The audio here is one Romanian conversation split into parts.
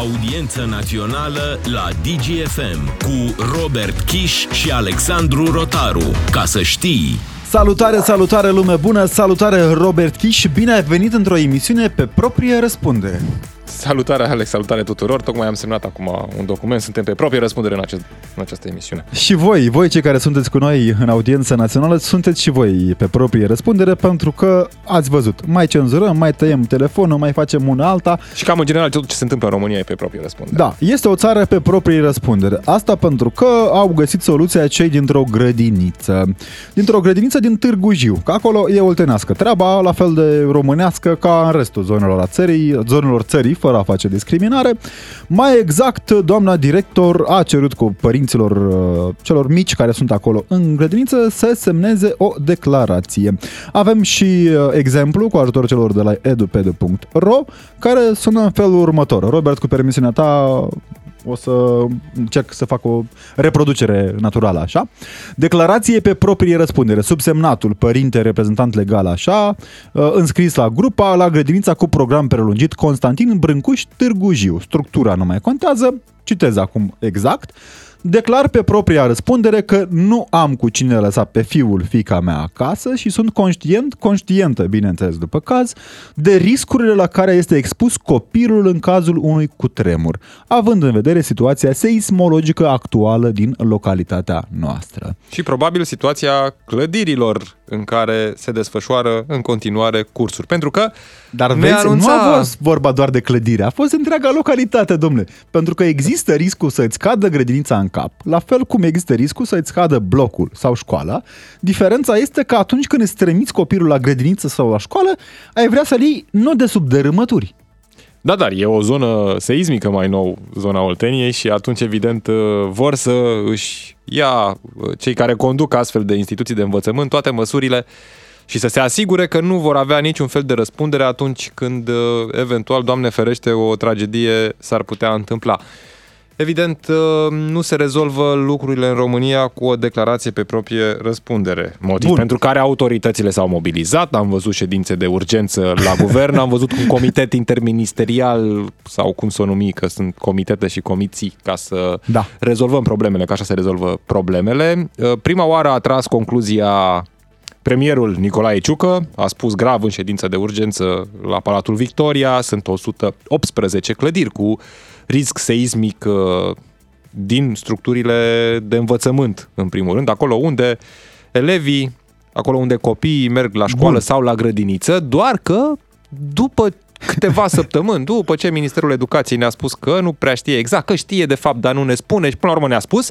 Audiență națională la DGFM cu Robert Kiș și Alexandru Rotaru. Ca să știi... Salutare, salutare lume bună, salutare Robert Kiș, bine ai venit într-o emisiune pe proprie răspundere. Salutare, Alex, salutare tuturor. Tocmai am semnat acum un document, suntem pe proprie răspundere în, acest, în această emisiune. Și voi, voi cei care sunteți cu noi în audiență națională, sunteți și voi pe proprie răspundere pentru că ați văzut, mai cenzurăm, mai tăiem telefonul, mai facem una alta. Și cam în general tot ce se întâmplă în România e pe proprie răspundere. Da, este o țară pe proprie răspundere. Asta pentru că au găsit soluția cei dintr-o grădiniță. Dintr-o grădiniță din Târgu Jiu, că acolo e oltenească. Treaba la fel de românească ca în restul zonelor a țării, zonelor țării, fără a face discriminare. Mai exact, doamna director a cerut cu părinților uh, celor mici care sunt acolo în grădiniță să semneze o declarație. Avem și uh, exemplu cu ajutorul celor de la edupedu.ro care sună în felul următor. Robert, cu permisiunea ta, o să încerc să fac o reproducere naturală, așa. Declarație pe proprie răspundere, subsemnatul, părinte, reprezentant legal, așa, uh, înscris la grupa, la grădinița cu program prelungit Constantin Brâncuș Târgu Jiu. Structura nu mai contează, citez acum exact. Declar pe propria răspundere că nu am cu cine lăsa pe fiul fica mea acasă și sunt conștient, conștientă, bineînțeles după caz, de riscurile la care este expus copilul în cazul unui cutremur, având în vedere situația seismologică actuală din localitatea noastră. Și probabil situația clădirilor în care se desfășoară în continuare cursuri. Pentru că Dar vezi, anunța... nu a fost vorba doar de clădire, a fost întreaga localitate, domnule. Pentru că există riscul să-ți cadă grădinița în cap, la fel cum există riscul să-ți cadă blocul sau școala. Diferența este că atunci când îți trimiți copilul la grădiniță sau la școală, ai vrea să-l iei nu de sub dărâmături. Da, dar e o zonă seismică mai nou, zona Olteniei și atunci evident vor să își ia cei care conduc astfel de instituții de învățământ toate măsurile și să se asigure că nu vor avea niciun fel de răspundere atunci când eventual, Doamne ferește, o tragedie s-ar putea întâmpla. Evident, nu se rezolvă lucrurile în România cu o declarație pe proprie răspundere. Motiv Bun. pentru care autoritățile s-au mobilizat, am văzut ședințe de urgență la guvern, am văzut un comitet interministerial sau cum să o numi, că sunt comitete și comiții ca să da. rezolvăm problemele, că așa se rezolvă problemele. Prima oară a tras concluzia Premierul Nicolae Ciucă a spus grav în ședință de urgență la Palatul Victoria, sunt 118 clădiri cu risc seismic uh, din structurile de învățământ, în primul rând, acolo unde elevii, acolo unde copiii merg la școală Bun. sau la grădiniță, doar că după câteva săptămâni, după ce Ministerul Educației ne-a spus că nu prea știe exact, că știe de fapt, dar nu ne spune și până la urmă ne-a spus,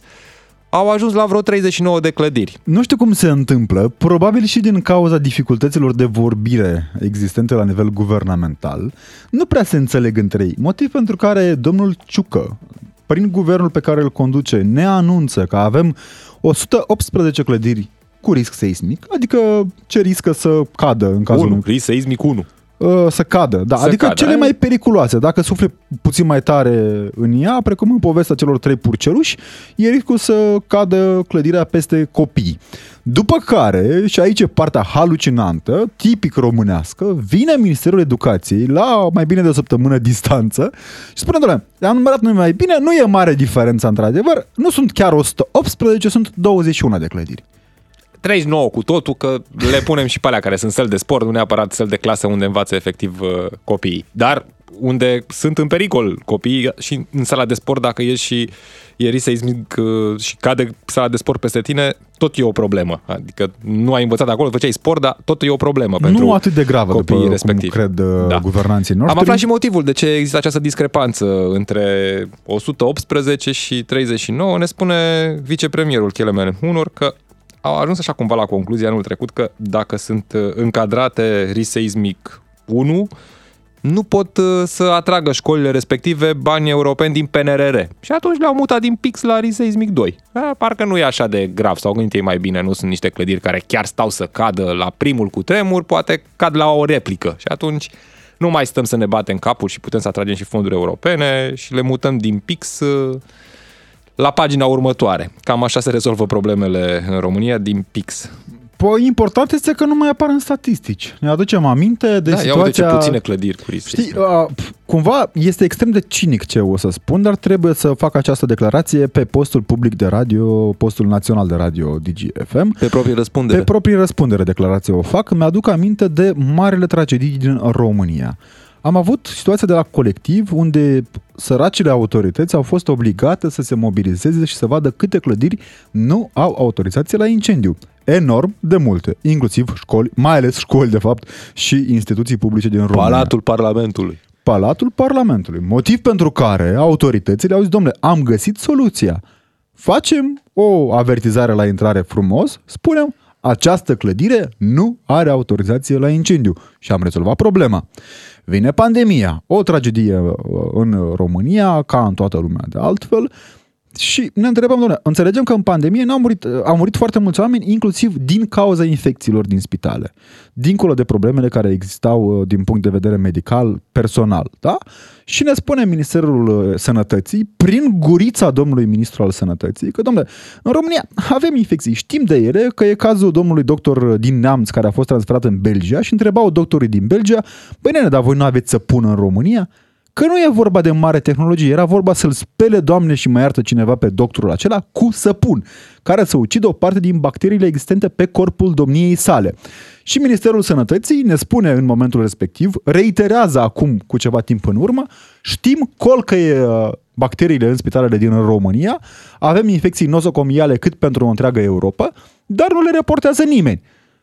au ajuns la vreo 39 de clădiri. Nu știu cum se întâmplă, probabil și din cauza dificultăților de vorbire existente la nivel guvernamental, nu prea se înțeleg între ei. Motiv pentru care domnul Ciucă, prin guvernul pe care îl conduce, ne anunță că avem 118 clădiri cu risc seismic, adică ce riscă să cadă în cazul... 1, risc seismic 1 uh, să cadă. Da, să adică cadă, cele ai? mai periculoase. Dacă sufle puțin mai tare în ea, precum în povestea celor trei purceluși, e riscul să cadă clădirea peste copii. După care, și aici e partea halucinantă, tipic românească, vine Ministerul Educației la mai bine de o săptămână distanță și spune, doamne, am numărat noi mai bine, nu e mare diferența într-adevăr, nu sunt chiar 118, sunt 21 de clădiri. 39 cu totul, că le punem și pe alea care sunt săl de sport, nu neapărat săl de clasă unde învață efectiv uh, copiii. Dar unde sunt în pericol copiii și în sala de sport, dacă ești și e seismic uh, și cade sala de sport peste tine, tot e o problemă. Adică nu ai învățat acolo, făceai sport, dar tot e o problemă pentru Nu atât de gravă, copiii după respectiv. cum cred uh, da. guvernanții noștri. Am aflat și motivul de ce există această discrepanță între 118 și 39. Ne spune vicepremierul Kelemen Hunor că au ajuns așa cumva la concluzia anul trecut că dacă sunt uh, încadrate risc seismic 1, nu pot uh, să atragă școlile respective bani europeni din PNRR. Și atunci le-au mutat din PIX la risc seismic 2. A, parcă nu e așa de grav, sau gândit ei mai bine, nu sunt niște clădiri care chiar stau să cadă la primul cu tremur, poate cad la o replică. Și atunci nu mai stăm să ne batem capul și putem să atragem și fonduri europene și le mutăm din PIX uh, la pagina următoare. Cam așa se rezolvă problemele în România din PIX. Păi important este că nu mai apar în statistici. Ne aducem aminte de da, situația... Ia uite ce puține clădiri cu risc. Știi, uh, cumva este extrem de cinic ce o să spun, dar trebuie să fac această declarație pe postul public de radio, postul național de radio DGFM. Pe proprie răspundere. Pe proprie răspundere declarație o fac. Mi-aduc aminte de marele tragedii din România. Am avut situația de la colectiv unde săracile autorități au fost obligate să se mobilizeze și să vadă câte clădiri nu au autorizație la incendiu. Enorm de multe, inclusiv școli, mai ales școli de fapt și instituții publice din România. Palatul Parlamentului. Palatul Parlamentului. Motiv pentru care autoritățile au zis, domnule, am găsit soluția. Facem o avertizare la intrare frumos, spunem, această clădire nu are autorizație la incendiu și am rezolvat problema. Vine pandemia, o tragedie uh, în România, ca în toată lumea de altfel, și ne întrebăm, doamne, înțelegem că în pandemie n-au murit, au murit foarte mulți oameni, inclusiv din cauza infecțiilor din spitale, dincolo de problemele care existau uh, din punct de vedere medical, personal, da? Și ne spune Ministerul uh, Sănătății, prin gurița domnului ministru al Sănătății, că, domnule, în România avem infecții, știm de ele, că e cazul domnului doctor din Neamț care a fost transferat în Belgia și întrebau doctorii din Belgia, băi nene, dar voi nu aveți să pună în România? Că nu e vorba de mare tehnologie, era vorba să-l spele, Doamne, și mai iartă cineva pe doctorul acela cu săpun, care să ucidă o parte din bacteriile existente pe corpul domniei sale. Și Ministerul Sănătății ne spune în momentul respectiv, reiterează acum cu ceva timp în urmă, știm că e uh, bacteriile în spitalele din România, avem infecții nosocomiale cât pentru o întreagă Europa, dar nu le reportează nimeni.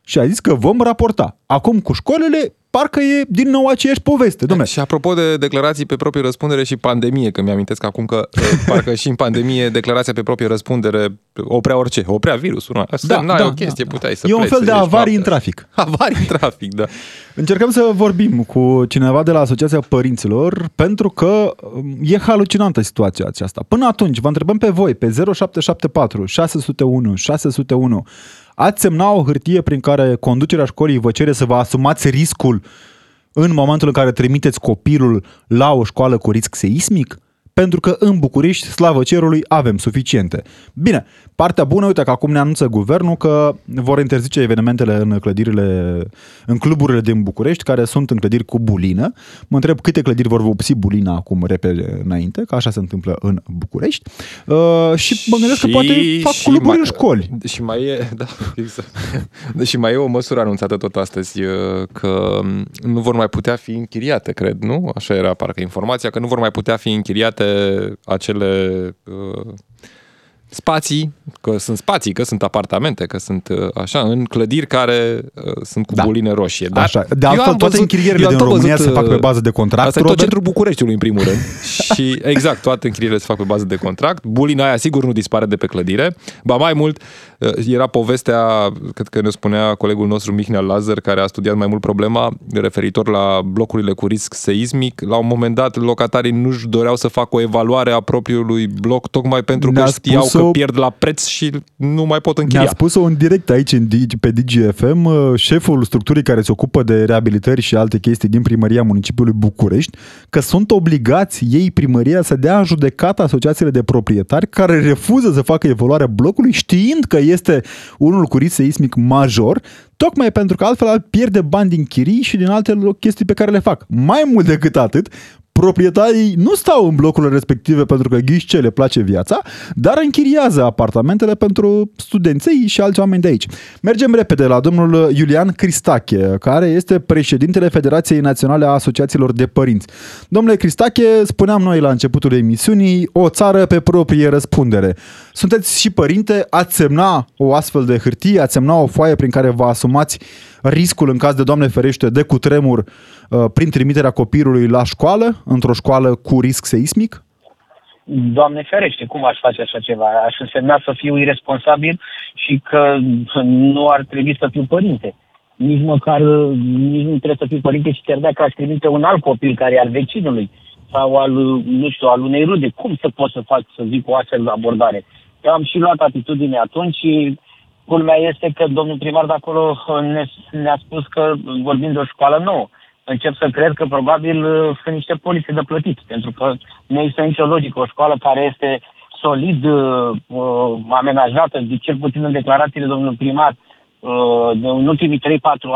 Și a zis că vom raporta. Acum cu școlile parcă e din nou aceeași poveste. Dom'le. Și apropo de declarații pe proprie răspundere și pandemie, că mi-amintesc acum că parcă și în pandemie declarația pe proprie răspundere oprea orice, oprea virusul. Asta da, n-ai da, o chestie, da, puteai să E un fel de avarii în trafic. Avarii în trafic, da. Încercăm să vorbim cu cineva de la Asociația Părinților pentru că um, e halucinantă situația aceasta. Până atunci, vă întrebăm pe voi, pe 0774 601 601 ați semna o hârtie prin care conducerea școlii vă cere să vă asumați riscul în momentul în care trimiteți copilul la o școală cu risc seismic? Pentru că în București, slavă cerului, avem suficiente. Bine, partea bună, uite că acum ne anunță guvernul că vor interzice evenimentele în clădirile, în cluburile din București, care sunt în clădiri cu bulină. Mă întreb câte clădiri vor vopsi bulina acum repede înainte, că așa se întâmplă în București. Uh, și mă gândesc și, că poate fac cluburi mai, în școli. Și mai e, da, exact. și mai e o măsură anunțată tot astăzi, uh, că nu vor mai putea fi închiriate, cred, nu? Așa era parcă informația, că nu vor mai putea fi închiriate acele uh, spații, că sunt spații, că sunt apartamente, că sunt uh, așa, în clădiri care uh, sunt cu da. buline roșie. Dar așa. De altfel, toate văzut, închirierile din România văzut, se fac pe uh, bază de contract, Asta Robert? e tot centrul Bucureștiului, în primul rând. și exact, toate închirierile se fac pe bază de contract. Bulina aia sigur nu dispare de pe clădire. Ba mai mult, uh, era povestea, cred că ne spunea colegul nostru Mihnea Lazar, care a studiat mai mult problema referitor la blocurile cu risc seismic. La un moment dat, locatarii nu-și doreau să facă o evaluare a propriului bloc, tocmai pentru că știau că pierd la preț și nu mai pot închiria. Ne-a spus-o în direct aici în, pe DGFM uh, șeful structurii care se ocupă de reabilitări și alte chestii din primăria municipiului București că sunt obligați ei primăria să dea în judecată asociațiile de proprietari care refuză să facă evaluarea blocului știind că este unul cu risc seismic major, tocmai pentru că altfel pierde bani din chirii și din alte chestii pe care le fac. Mai mult decât atât, proprietarii nu stau în blocurile respective pentru că ghiși le place viața, dar închiriază apartamentele pentru studenței și alți oameni de aici. Mergem repede la domnul Iulian Cristache, care este președintele Federației Naționale a Asociațiilor de Părinți. Domnule Cristache, spuneam noi la începutul emisiunii, o țară pe proprie răspundere. Sunteți și părinte, ați semna o astfel de hârtie, ați semna o foaie prin care vă asumați riscul în caz de, Doamne ferește, de cutremur uh, prin trimiterea copilului la școală, într-o școală cu risc seismic? Doamne ferește, cum aș face așa ceva? Aș însemna să fiu irresponsabil și că nu ar trebui să fiu părinte. Nici măcar nici nu trebuie să fiu părinte și chiar dacă aș trimite un alt copil care e al vecinului sau al, nu știu, al unei rude, cum să pot să fac, să zic, o astfel de abordare? Eu am și luat atitudine atunci și Culmea este că domnul primar de acolo ne, ne-a spus că vorbim de o școală nouă. Încep să cred că probabil uh, sunt niște polițe de plătit, pentru că nu există nicio logică. O școală care este solid uh, uh amenajată, de cel puțin în declarațiile domnului primar, uh, de în ultimii 3-4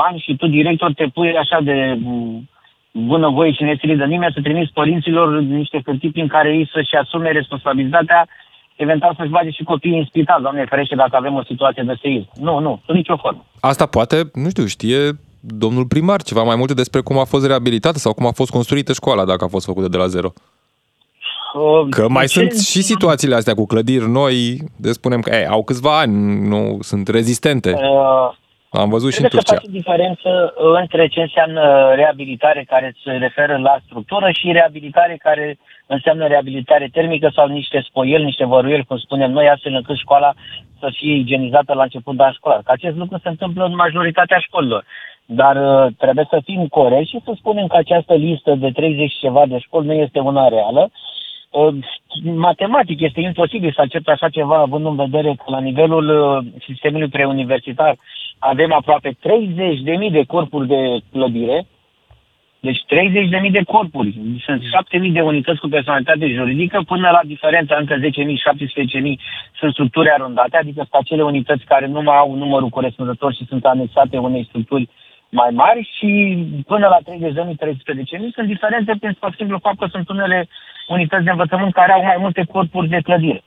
ani și tu director te pui așa de mm, bună voie și nesilit de nimeni să trimiți părinților niște hârtii prin care ei să-și asume responsabilitatea eventual să-și bage și copiii în spital, doamne ferește, dacă avem o situație de seism. Nu, nu, în nicio formă. Asta poate, nu știu, știe domnul primar ceva mai multe despre cum a fost reabilitată sau cum a fost construită școala, dacă a fost făcută de la zero. Uh, Că mai ce- sunt și situațiile astea cu clădiri noi, de spunem că ei, au câțiva ani, nu sunt rezistente. Uh, Am văzut și în Trebuie să Turcia. faci diferență între ce înseamnă reabilitare care se referă la structură și reabilitare care înseamnă reabilitare termică sau niște spoieli, niște văruieli, cum spunem noi, astfel încât școala să fie igienizată la început de an școlar. Că acest lucru se întâmplă în majoritatea școlilor. Dar uh, trebuie să fim corecți și să spunem că această listă de 30 și ceva de școli nu este una reală. Uh, Matematic este imposibil să accept așa ceva, având în vedere că la nivelul uh, sistemului preuniversitar avem aproape 30.000 de corpuri de clădire, deci 30.000 de corpuri. Sunt 7.000 de unități cu personalitate juridică, până la diferența încă 10.000, 17.000 sunt structuri arondate, adică sunt acele unități care nu mai au numărul corespunzător și sunt anexate unei structuri mai mari și până la 30.000, 13.000 sunt diferențe prin spre simplu fapt că sunt unele unități de învățământ care au mai multe corpuri de clădire.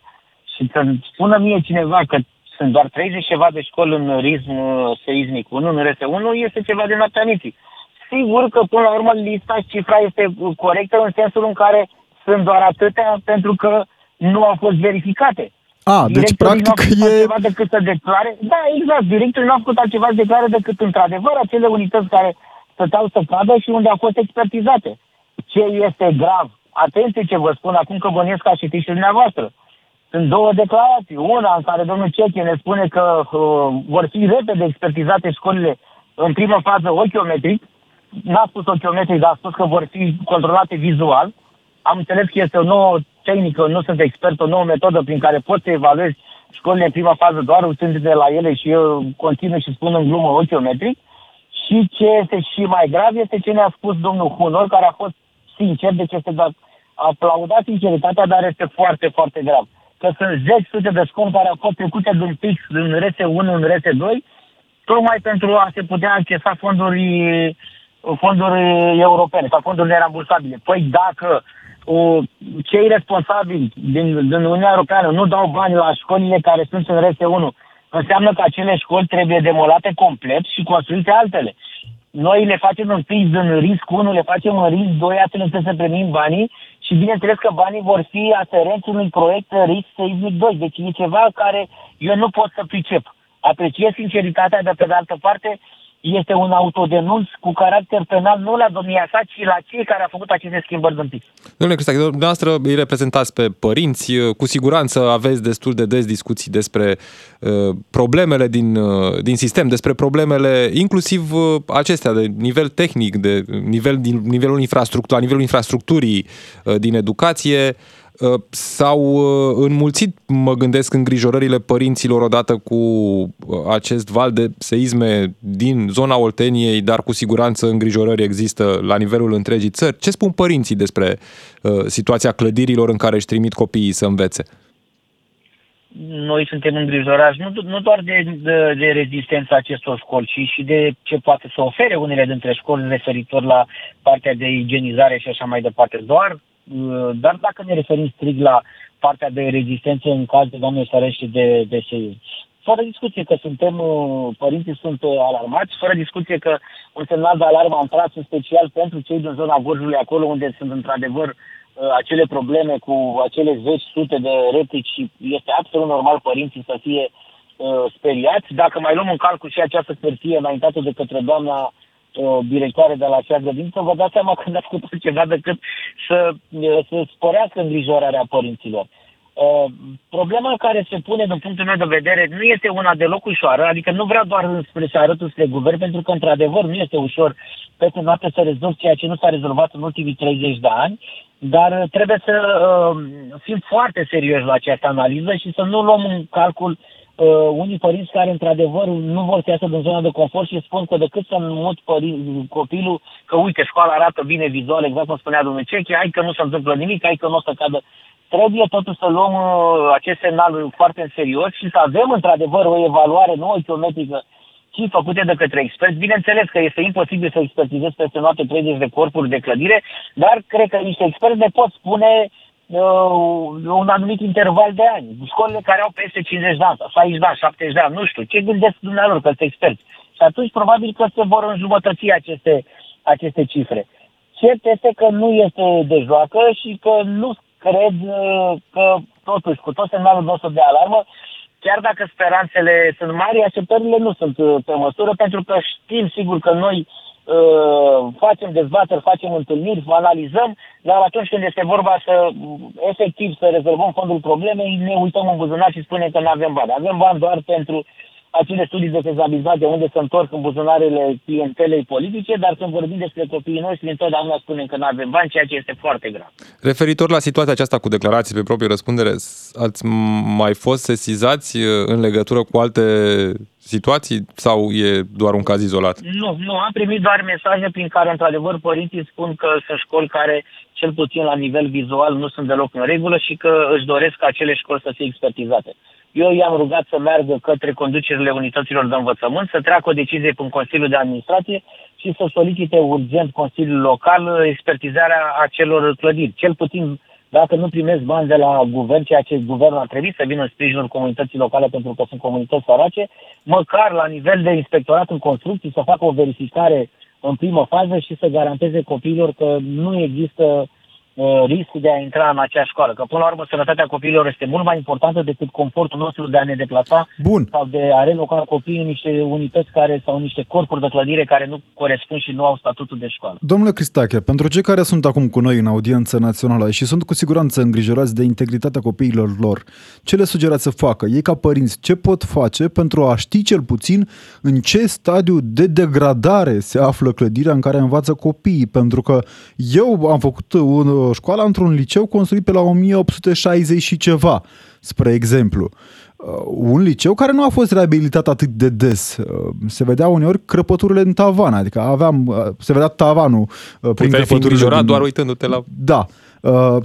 Și să spună mie cineva că sunt doar 30 ceva de școli în risc uh, seismic 1, în RS1, este ceva de noaptea minții. Sigur că până la urmă lista și cifra este uh, corectă în sensul în care sunt doar atâtea pentru că nu au fost verificate. A, deci Directorii practic nu au făcut e... altceva decât să declare. Da, exact. Directorii nu au făcut altceva să declare decât într-adevăr acele unități care stăteau să cadă și unde au fost expertizate. Ce este grav? Atenție ce vă spun acum că bănuiesc ca și și dumneavoastră. Sunt două declarații. Una în care domnul Ceche ne spune că uh, vor fi repede expertizate școlile în primă fază ochiometric. N-a spus ochiometric, dar a spus că vor fi controlate vizual. Am înțeles că este o nouă tehnică, nu sunt expert, o nouă metodă prin care poți să evaluezi școlile în prima fază doar uitându de la ele și eu continuu și spun în glumă ochiometric. Și ce este și mai grav este ce ne-a spus domnul Hunor, care a fost sincer, deci este de aplaudat sinceritatea, dar este foarte, foarte grav. Că sunt zeci sute de școli care au fost trecute din fix în RS1 în RS2, tocmai pentru a se putea accesa fonduri, fonduri europene sau fonduri nerambursabile. Păi dacă o, cei responsabili din, din Uniunea Europeană nu dau bani la școlile care sunt în RS1, înseamnă că acele școli trebuie demolate complet și construite altele. Noi le facem în fix în risc 1, le facem în risc 2, astfel încât să primim banii și bineînțeles că banii vor fi aferenți unui proiect risc seismic 2. Deci e ceva care eu nu pot să pricep. Apreciez sinceritatea, dar pe de altă parte este un autodenunț cu caracter penal nu la domnia sa, ci la cei care au făcut aceste schimbări din PIX. Domnule Cristache, dumneavoastră îi reprezentați pe părinți, cu siguranță aveți destul de des discuții despre uh, problemele din, uh, din sistem, despre problemele inclusiv uh, acestea de nivel tehnic, de nivel, din nivelul infrastructurii, la nivelul infrastructurii uh, din educație. Uh, s-au uh, înmulțit, mă gândesc, îngrijorările părinților odată cu uh, acest val de seisme din zona Olteniei, dar cu siguranță îngrijorări există la nivelul întregii țări. Ce spun părinții despre uh, situația clădirilor în care își trimit copiii să învețe? Noi suntem îngrijorați nu, nu doar de, de, de rezistența acestor școli, ci și de ce poate să ofere unele dintre școli referitor la partea de igienizare și așa mai departe. Doar dar dacă ne referim strict la partea de rezistență în caz de doamne sărește de, de seism. Fără discuție că suntem, părinții sunt alarmați, fără discuție că un semnal de alarmă am tras în special pentru cei din zona Gorjului, acolo unde sunt într-adevăr acele probleme cu acele zeci, sute de replici și este absolut normal părinții să fie uh, speriați. Dacă mai luăm în calcul și această hârtie înaintată de către doamna directoare de la acea grădiniță, vă dați seama că n-a făcut ceva decât să, să sporească îngrijorarea părinților. Uh, problema care se pune din punctul meu de vedere nu este una deloc ușoară, adică nu vreau doar spre să arăt spre guvern, pentru că într-adevăr nu este ușor peste noapte să rezolv ceea ce nu s-a rezolvat în ultimii 30 de ani, dar trebuie să uh, fim foarte serioși la această analiză și să nu luăm în calcul uh, unii părinți care într-adevăr nu vor să iasă din zona de confort și spun că decât să mut părin- copilul, că uite, școala arată bine vizual, exact cum spunea domnul Ceche, hai că nu se întâmplă nimic, hai că nu o să cadă. Trebuie totuși să luăm uh, acest semnal foarte în serios și să avem într-adevăr o evaluare nouă geometrică și făcute de către experți. Bineînțeles că este imposibil să expertizezi peste noapte 30 de corpuri de clădire, dar cred că niște experți ne pot spune uh, un anumit interval de ani. Școlile care au peste 50 de ani, 60 de ani, 70 de ani, nu știu, ce gândesc dumneavoastră că sunt experți. Și atunci probabil că se vor înjumătăți aceste, aceste cifre. Cert este că nu este de joacă și că nu cred uh, că totuși cu tot semnalul nostru de alarmă chiar dacă speranțele sunt mari, așteptările nu sunt uh, pe măsură, pentru că știm sigur că noi uh, facem dezbateri, facem întâlniri, analizăm, dar atunci când este vorba să efectiv să rezolvăm fondul problemei, ne uităm în buzunar și spunem că nu avem bani. Avem bani doar pentru acele studii de fezabilitate unde se întorc în buzunarele clientelei politice, dar când vorbim despre copiii noștri, întotdeauna spunem că nu avem bani, ceea ce este foarte grav. Referitor la situația aceasta cu declarații pe proprie răspundere, ați mai fost sesizați uh, în legătură cu alte situații sau e doar un caz izolat? Nu, nu, am primit doar mesaje prin care, într-adevăr, părinții spun că sunt școli care, cel puțin la nivel vizual, nu sunt deloc în regulă și că își doresc ca acele școli să fie expertizate. Eu i-am rugat să meargă către conducerile unităților de învățământ, să treacă o decizie în Consiliul de Administrație și să solicite urgent Consiliul Local expertizarea acelor clădiri. Cel puțin dacă nu primesc bani de la guvern, ceea ce guvernul ar trebui să vină în sprijinul comunității locale pentru că sunt comunități sărace, măcar la nivel de inspectorat în construcții să facă o verificare în primă fază și să garanteze copiilor că nu există Uh, riscul de a intra în acea școală. Că, până la urmă, sănătatea copiilor este mult mai importantă decât confortul nostru de a ne deplasa Bun. sau de a reloca copiii în niște unități care sau niște corpuri de clădire care nu corespund și nu au statutul de școală. Domnule Cristache, pentru cei care sunt acum cu noi în audiență națională și sunt cu siguranță îngrijorați de integritatea copiilor lor, ce le sugerați să facă? Ei ca părinți, ce pot face pentru a ști cel puțin în ce stadiu de degradare se află clădirea în care învață copiii? Pentru că eu am făcut un școala într-un liceu construit pe la 1860 și ceva, spre exemplu. Uh, un liceu care nu a fost reabilitat atât de des. Uh, se vedea uneori crăpăturile în tavan, adică aveam, uh, se vedea tavanul prin Puteai fi îngrijorat din... doar uitându-te la... Da.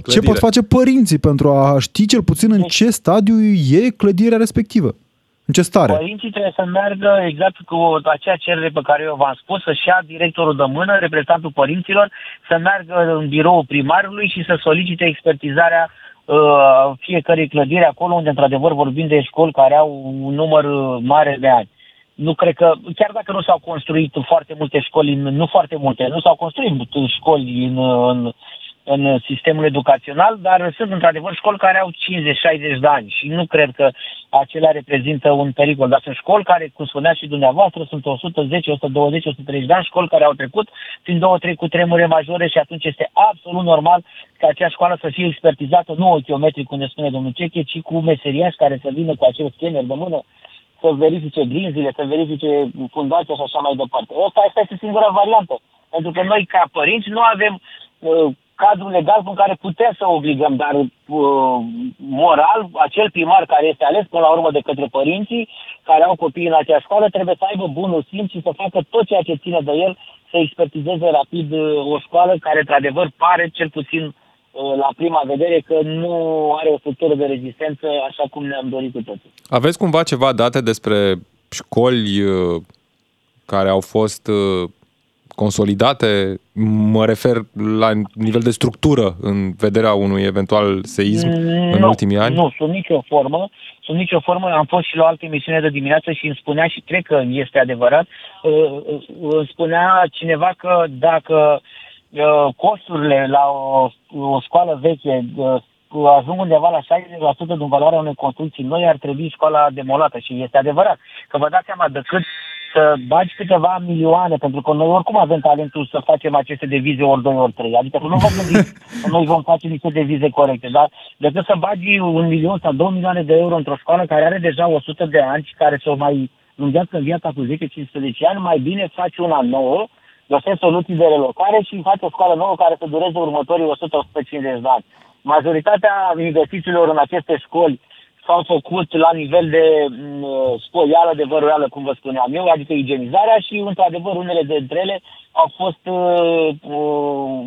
Ce pot face părinții pentru a ști cel puțin în ce stadiu e clădirea respectivă? În ce stare? Părinții trebuie să meargă exact cu acea cerere pe care eu v-am spus, să-și ia directorul de mână, reprezentantul părinților, să meargă în biroul primarului și să solicite expertizarea uh, fiecărei clădiri acolo unde într-adevăr vorbim de școli care au un număr mare de ani. Nu cred că, chiar dacă nu s-au construit foarte multe școli, nu foarte multe, nu s-au construit școli în, în în sistemul educațional, dar sunt într-adevăr școli care au 50-60 de ani și nu cred că acelea reprezintă un pericol, dar sunt școli care, cum spunea și dumneavoastră, sunt 110, 120, 130 de ani, școli care au trecut prin două, trei cu tremure majore și atunci este absolut normal ca acea școală să fie expertizată nu ochiometric, cum ne spune domnul Ceche, ci cu meseriași care să vină cu acel scanner de mână să verifice grinzile, să verifice fundația și așa mai departe. Asta, asta este singura variantă. Pentru că noi, ca părinți, nu avem uh, cadru legal în care putem să obligăm, dar uh, moral, acel primar care este ales până la urmă de către părinții care au copii în acea școală trebuie să aibă bunul simț și să facă tot ceea ce ține de el să expertizeze rapid uh, o școală care, într-adevăr, pare cel puțin uh, la prima vedere că nu are o structură de rezistență așa cum ne-am dorit cu toții. Aveți cumva ceva date despre școli uh, care au fost consolidate? Mă refer la nivel de structură în vederea unui eventual seism mm, în ultimii ani? Nu, sunt nicio formă. Sunt nicio formă. Am fost și la o altă emisiune de dimineață și îmi spunea și cred că este adevărat. Uh, uh, îmi spunea cineva că dacă uh, costurile la o, o școală veche ajung undeva la 60% din valoarea unei construcții noi, ar trebui școala demolată. Și este adevărat. Că vă dați seama de cât să bagi câteva milioane, pentru că noi oricum avem talentul să facem aceste devize ori 2, ori 3. Adică nu vă gândiți că noi vom face niște devize corecte, dar decât să bagi un milion sau 2 milioane de euro într-o școală care are deja 100 de ani și care să o mai lungească în viața cu 10-15 ani, mai bine faci una nouă, găsești soluții de relocare și faci o școală nouă care să dureze următorii 100-150 de ani. Majoritatea investițiilor în aceste școli s-au făcut la nivel de mm, spoială, de văruială, cum vă spuneam eu, adică igienizarea și, într-adevăr, unele dintre ele au fost uh, uh,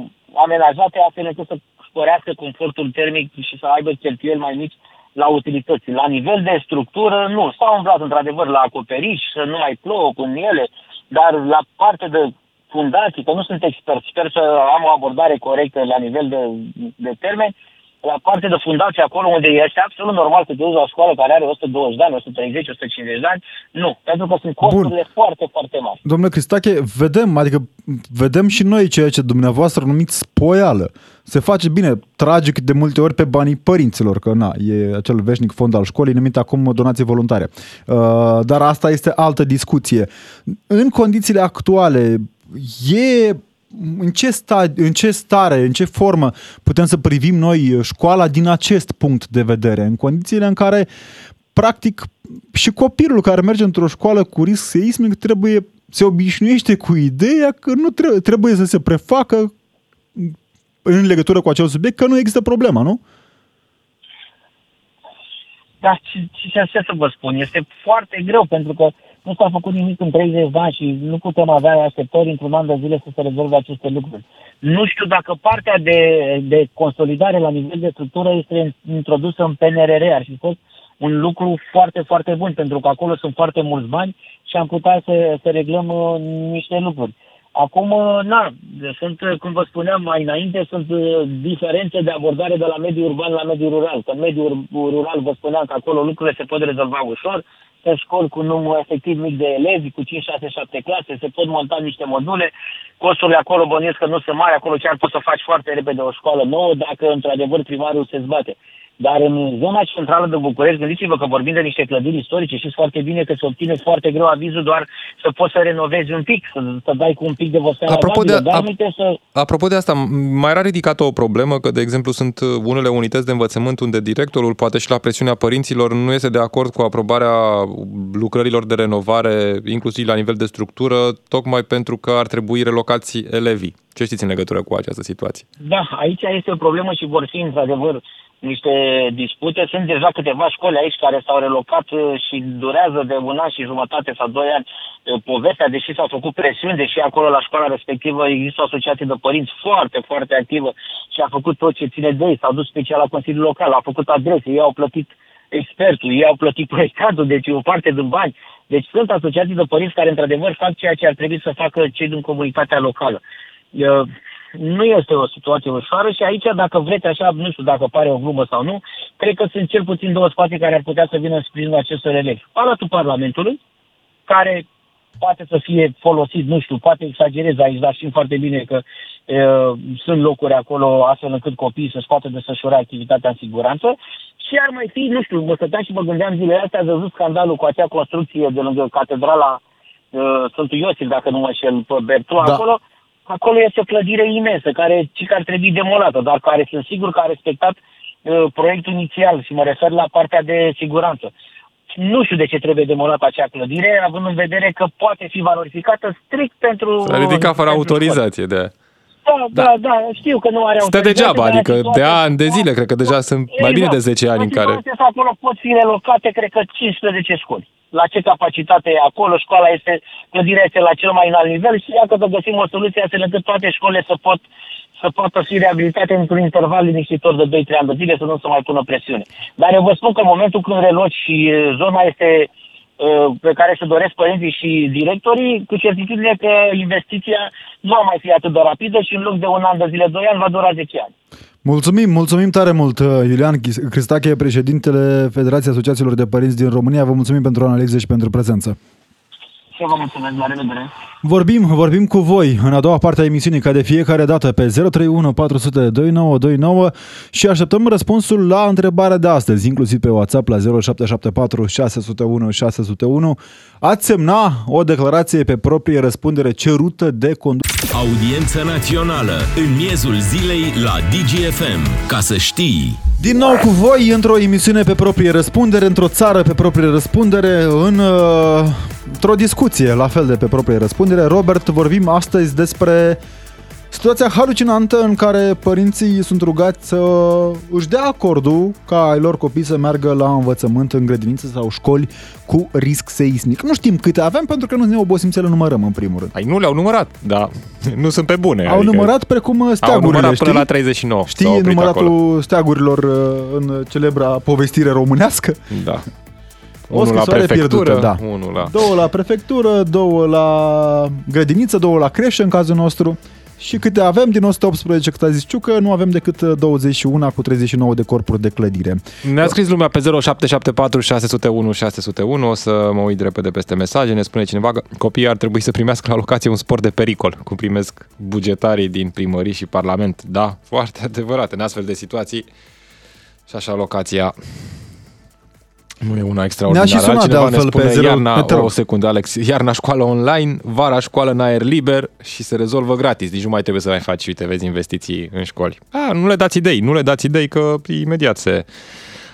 amenajate astfel încât să sporească confortul termic și să aibă cheltuieli mai mici la utilități. La nivel de structură, nu. S-au umblat într-adevăr la acoperiș, să nu mai plouă cu ele, dar la parte de fundații, că nu sunt expert, sper să am o abordare corectă la nivel de, de termen, la parte de fundație acolo unde este absolut normal să te duci la o școală care are 120 de ani, 130, 150 de ani, nu, pentru că sunt costurile Bun. foarte, foarte mari. Domnule Cristache, vedem, adică vedem și noi ceea ce dumneavoastră numiți spoială. Se face bine, tragic de multe ori pe banii părinților, că na, e acel veșnic fond al școlii numit acum donații voluntare. Uh, dar asta este altă discuție. În condițiile actuale, e în ce, sta, în ce stare, în ce formă putem să privim noi școala din acest punct de vedere, în condițiile în care, practic, și copilul care merge într-o școală cu risc seismic trebuie, se obișnuiește cu ideea că nu trebuie, trebuie să se prefacă în legătură cu acel subiect că nu există problema, nu? Da, ce, ce, ce să vă spun, este foarte greu pentru că nu s-a făcut nimic în 30 de ani și nu putem avea așteptări într-un an de zile să se rezolve aceste lucruri. Nu știu dacă partea de, de consolidare la nivel de structură este introdusă în PNRR. Ar fi fost un lucru foarte, foarte bun, pentru că acolo sunt foarte mulți bani și am putea să, să reglăm uh, niște lucruri. Acum, uh, na, sunt, uh, cum vă spuneam mai înainte, sunt uh, diferențe de abordare de la mediul urban la mediul rural. Că în mediul rural vă spuneam că acolo lucrurile se pot rezolva ușor, pe școli cu număr efectiv mic de elevi, cu 5, 6, 7 clase, se pot monta niște module, costurile acolo bănuiesc că nu sunt mari, acolo chiar poți să faci foarte repede o școală nouă dacă într-adevăr primarul se zbate. Dar în zona centrală de București, gândiți-vă că vorbim de niște clădiri istorice, și foarte bine că se obține foarte greu avizul doar să poți să renovezi un pic, să, să dai cu un pic de vopseală apropo de, dar ap- să... Apropo de asta, mai era ridicată o problemă că, de exemplu, sunt unele unități de învățământ unde directorul, poate și la presiunea părinților, nu este de acord cu aprobarea lucrărilor de renovare, inclusiv la nivel de structură, tocmai pentru că ar trebui relocați elevii. Ce știți în legătură cu această situație? Da, aici este o problemă și vor fi, într-adevăr, niște dispute. Sunt deja câteva școli aici care s-au relocat uh, și durează de un an și jumătate sau doi ani uh, povestea, deși s-au făcut presiuni, deși acolo la școala respectivă există o asociație de părinți foarte, foarte activă și a făcut tot ce ține de ei. S-au dus special la Consiliul Local, au făcut adrese, ei au plătit expertul, ei au plătit proiectantul, deci o parte din bani. Deci sunt asociații de părinți care într-adevăr fac ceea ce ar trebui să facă cei din comunitatea locală. Uh, nu este o situație ușoară și aici, dacă vreți așa, nu știu dacă pare o glumă sau nu, cred că sunt cel puțin două spații care ar putea să vină în sprijinul acestor elevi. Palatul Parlamentului, care poate să fie folosit, nu știu, poate exagerez aici, dar știm foarte bine că e, sunt locuri acolo astfel încât copiii să-și poată desfășura activitatea în siguranță. Și ar mai fi, nu știu, mă stăteam și mă gândeam zilele astea, ați văzut scandalul cu acea construcție de lângă catedrala uh, Sfântul Iosif, dacă nu mă înșel, pe Bertu, da. acolo, acolo este o clădire imensă, care ci că ar trebui demolată, dar care sunt sigur că a respectat uh, proiectul inițial și mă refer la partea de siguranță. Nu știu de ce trebuie demolată acea clădire, având în vedere că poate fi valorificată strict pentru... S-a ridicat fără autorizație de da, da, da, da, știu că nu are Stă degeaba, adică de ani de zile, cred că deja sunt mai bine de 10 ani în care... Acolo pot fi relocate, cred că 15 școli la ce capacitate e acolo, școala este, clădirea este la cel mai înalt nivel și iată că găsim o soluție astfel încât toate școlile să pot să poată fi reabilitate într-un interval liniștitor de 2-3 ani de zile, să nu se mai pună presiune. Dar eu vă spun că în momentul când reloci și zona este pe care se doresc părinții și directorii, cu certitudine că investiția nu va mai fi atât de rapidă și în loc de un an de zile, 2 ani, va dura 10 ani. Mulțumim, mulțumim tare mult, uh, Iulian Cristache, președintele Federației Asociațiilor de Părinți din România. Vă mulțumim pentru analize și pentru prezență. Și vă mulțumesc, la revedere. Vorbim, vorbim cu voi în a doua parte a emisiunii, ca de fiecare dată, pe 031 400 2929 și așteptăm răspunsul la întrebarea de astăzi, inclusiv pe WhatsApp la 0774 601 601. Ați semna o declarație pe proprie răspundere cerută de conducere. Audiență națională, în miezul zilei la DGFM, ca să știi. Din nou cu voi, într-o emisiune pe proprie răspundere, într-o țară pe proprie răspundere, în, uh, într-o discuție la fel de pe proprie răspundere. Robert, vorbim astăzi despre Situația halucinantă în care părinții sunt rugați să își dea acordul ca ai lor copii să meargă la învățământ în grădiniță sau școli cu risc seismic. Nu știm câte avem pentru că nu ne obosim să le numărăm în primul rând. Ai nu le-au numărat, dar nu sunt pe bune. Au adică numărat precum steagurile, Au numărat știi? până la 39. Știi număratul acolo. steagurilor uh, în celebra povestire românească? Da. O unul la prefectură, pierdută, da. unul la... Două la prefectură, două la grădiniță, două la creșă în cazul nostru. Și câte avem din 118, cât a zis Ciucă, nu avem decât 21 cu 39 de corpuri de clădire. Ne-a scris lumea pe 0774 601 601, o să mă uit repede peste mesaje, ne spune cineva că copiii ar trebui să primească la locație un sport de pericol, cum primesc bugetarii din primării și parlament. Da, foarte adevărat, în astfel de situații și așa locația nu e una extraordinară. Ne-a și sunat Altcineva de altfel ne spune, pe zero, iarna, pe o secundă, Alex, iarna școală online, vara școală în aer liber și se rezolvă gratis. Deci nu mai trebuie să mai faci, uite, vezi, investiții în școli. A, nu le dați idei, nu le dați idei că imediat se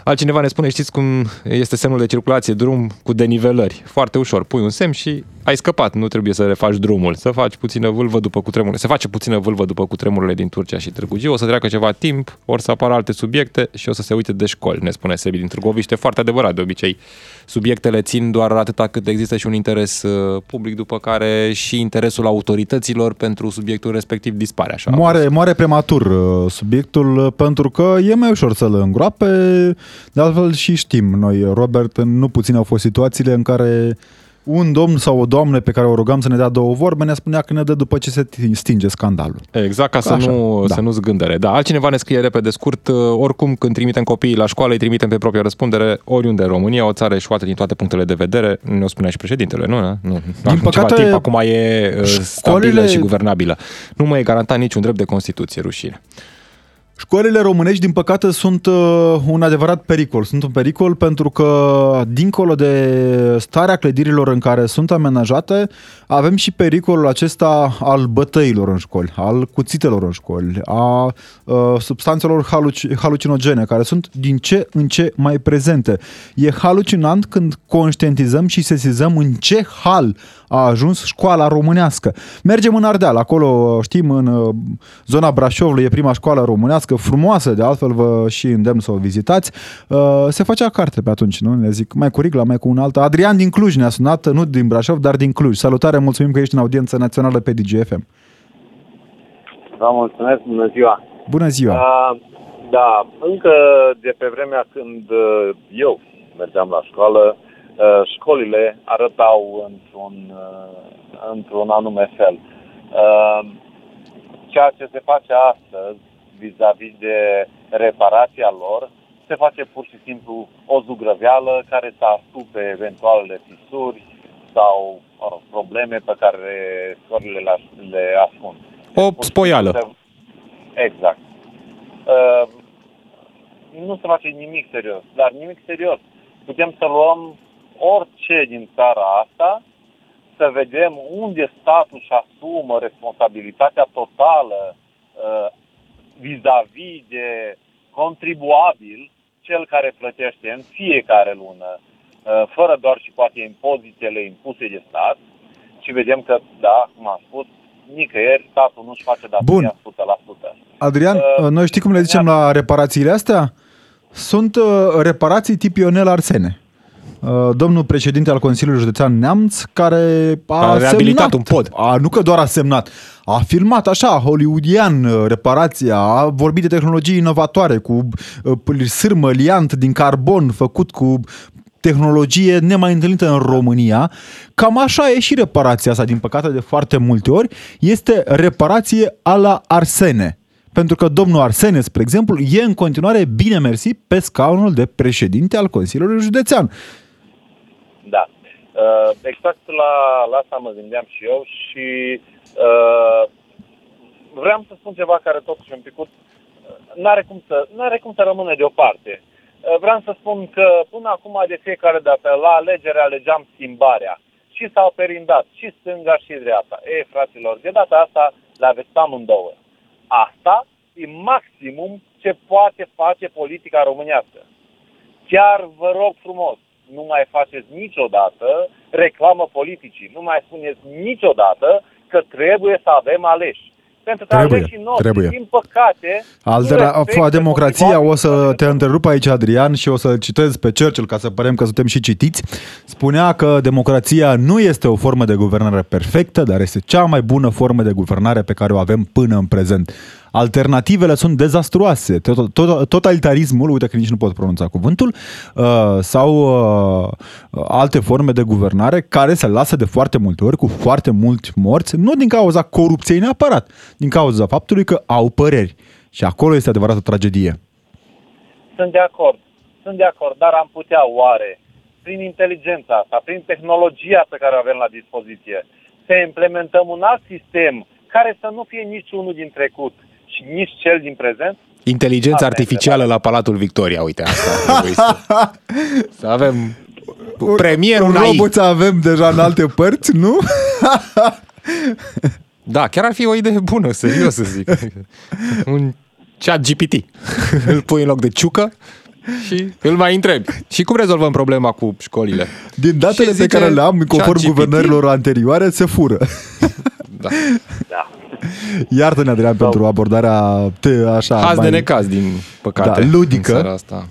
Altcineva ne spune, știți cum este semnul de circulație, drum cu denivelări. Foarte ușor, pui un semn și ai scăpat, nu trebuie să refaci drumul, să faci puțină vâlvă după cutremurile. Se face puțină vâlvă după cutremurile din Turcia și Târgu Jiu, o să treacă ceva timp, or să apară alte subiecte și o să se uite de școli, ne spune Sebi din Târgoviște. Foarte adevărat, de obicei subiectele țin doar atâta cât există și un interes uh, public, după care și interesul autorităților pentru subiectul respectiv dispare. Așa moare, moare prematur uh, subiectul uh, pentru că e mai ușor să-l îngroape, de altfel și știm noi, Robert, nu puțin au fost situațiile în care un domn sau o doamnă pe care o rugam să ne dea două vorbe ne spunea că ne dă după ce se stinge scandalul. Exact, ca să Așa, nu, da. să nu zgândere. Da, altcineva ne scrie repede scurt, uh, oricum când trimitem copiii la școală, îi trimitem pe propria răspundere oriunde în România, o țară eșuată din toate punctele de vedere, ne-o spunea și președintele, nu? Nu, din Acum păcate, timp, acum e uh, școlile... stabilă și guvernabilă. Nu mai e garantat niciun drept de Constituție, rușine. Școlile românești, din păcate, sunt uh, un adevărat pericol. Sunt un pericol pentru că, dincolo de starea clădirilor în care sunt amenajate, avem și pericolul acesta al bătăilor în școli, al cuțitelor în școli, a uh, substanțelor haluc- halucinogene, care sunt din ce în ce mai prezente. E halucinant când conștientizăm și sesizăm în ce hal a ajuns școala românească. Mergem în Ardeal, acolo știm, în uh, zona Brașovului e prima școală românească, frumoasă, de altfel vă și îndemn să o vizitați. Uh, se făcea carte pe atunci, nu? Ne zic, mai cu Rigla, mai cu un alt. Adrian din Cluj ne-a sunat, nu din Brașov, dar din Cluj. Salutare, mulțumim că ești în audiență națională pe DGFM. Vă mulțumesc, bună ziua! Bună ziua! Uh, da, încă de pe vremea când uh, eu mergeam la școală, Uh, școlile arătau într-un, uh, într-un anume fel. Uh, ceea ce se face astăzi vis-a-vis de reparația lor, se face pur și simplu o zugrăveală care să astupe eventualele fisuri sau uh, probleme pe care școlile le, le ascund. O spoială. Exact. Uh, nu se face nimic serios, dar nimic serios. Putem să luăm orice din țara asta, să vedem unde statul își asumă responsabilitatea totală uh, vis-a-vis de contribuabil, cel care plătește în fiecare lună, uh, fără doar și poate impozitele impuse de stat, și vedem că, da, cum am spus, nicăieri statul nu-și face datoria Bun. 100%. Adrian, uh, noi știi cum le zicem la reparațiile astea? Sunt uh, reparații tip Ionel Arsene. Uh, domnul președinte al Consiliului Județean Neamț, care a, a reabilitat semnat, un pod. A, nu că doar a semnat, a filmat așa, hollywoodian, uh, reparația, a vorbit de tehnologii inovatoare, cu uh, sârmă liant din carbon făcut cu tehnologie nemai întâlnită în România. Cam așa e și reparația asta, din păcate de foarte multe ori, este reparație a la Arsene. Pentru că domnul Arsene, spre exemplu, e în continuare bine mersi pe scaunul de președinte al Consiliului Județean. Da. Uh, exact la, la asta mă gândeam și eu și uh, vreau să spun ceva care totuși un picut uh, n-are cum să, n-are cum să rămână deoparte. Uh, vreau să spun că până acum de fiecare dată la alegere alegeam schimbarea și s-au perindat și stânga și dreapta. Ei, fraților, de data asta le aveți amândouă. Asta e maximum ce poate face politica românească. Chiar vă rog frumos, nu mai faceți niciodată reclamă politicii. Nu mai spuneți niciodată că trebuie să avem aleși. pentru că Trebuie, aleșii noștri, trebuie. din păcate, nu Altera, respectă democrația, motivații o să te întrerup aici, Adrian, și o să citez pe Churchill ca să părem că suntem și citiți. Spunea că democrația nu este o formă de guvernare perfectă, dar este cea mai bună formă de guvernare pe care o avem până în prezent. Alternativele sunt dezastruoase. Tot- tot- Totalitarismul, uite că nici nu pot pronunța cuvântul, uh, sau uh, alte forme de guvernare care se lasă de foarte multe ori cu foarte mulți morți, nu din cauza corupției neapărat, din cauza faptului că au păreri. Și acolo este adevărată tragedie. Sunt de acord, sunt de acord, dar am putea oare, prin inteligența asta, prin tehnologia pe care o avem la dispoziție, să implementăm un alt sistem care să nu fie nici unul din trecut și nici cel din prezent? Inteligența Asta e artificială la Palatul Victoria, uite, asta ar trebui să, să avem premier un AI. robot avem deja în alte părți, nu? Da, chiar ar fi o idee bună, serios să zic. Un chat GPT. Îl pui în loc de ciucă și îl mai întrebi. Și cum rezolvăm problema cu școlile? Din datele Și pe zice care le am, conform ChatGPT, guvernărilor anterioare, se fură. Da. Da. Iartă-ne, Adrian, pentru abordarea te, așa... Haz de mai- necaz, din păcate. Da, ludică. În seara asta.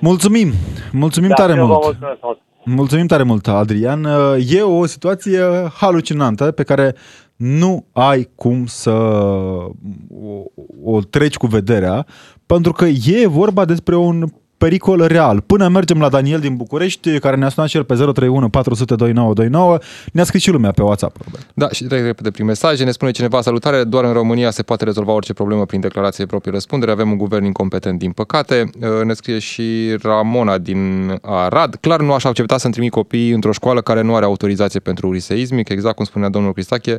Mulțumim! Mulțumim Da, tare eu vă mult! mulțumesc mult. Mulțumim tare mult, Adrian. E o situație halucinantă pe care nu ai cum să o, o treci cu vederea, pentru că e vorba despre un pericol real. Până mergem la Daniel din București, care ne-a sunat și el pe 031 400 2929, ne-a scris și lumea pe WhatsApp. Robert. Da, și trec repede prin mesaje. Ne spune cineva, salutare, doar în România se poate rezolva orice problemă prin declarație de proprie răspundere. Avem un guvern incompetent, din păcate. Uh, Ne scrie și Ramona din Arad. Clar nu aș accepta să-mi trimit copiii într-o școală care nu are autorizație pentru uriseismic, exact cum spunea domnul Cristache.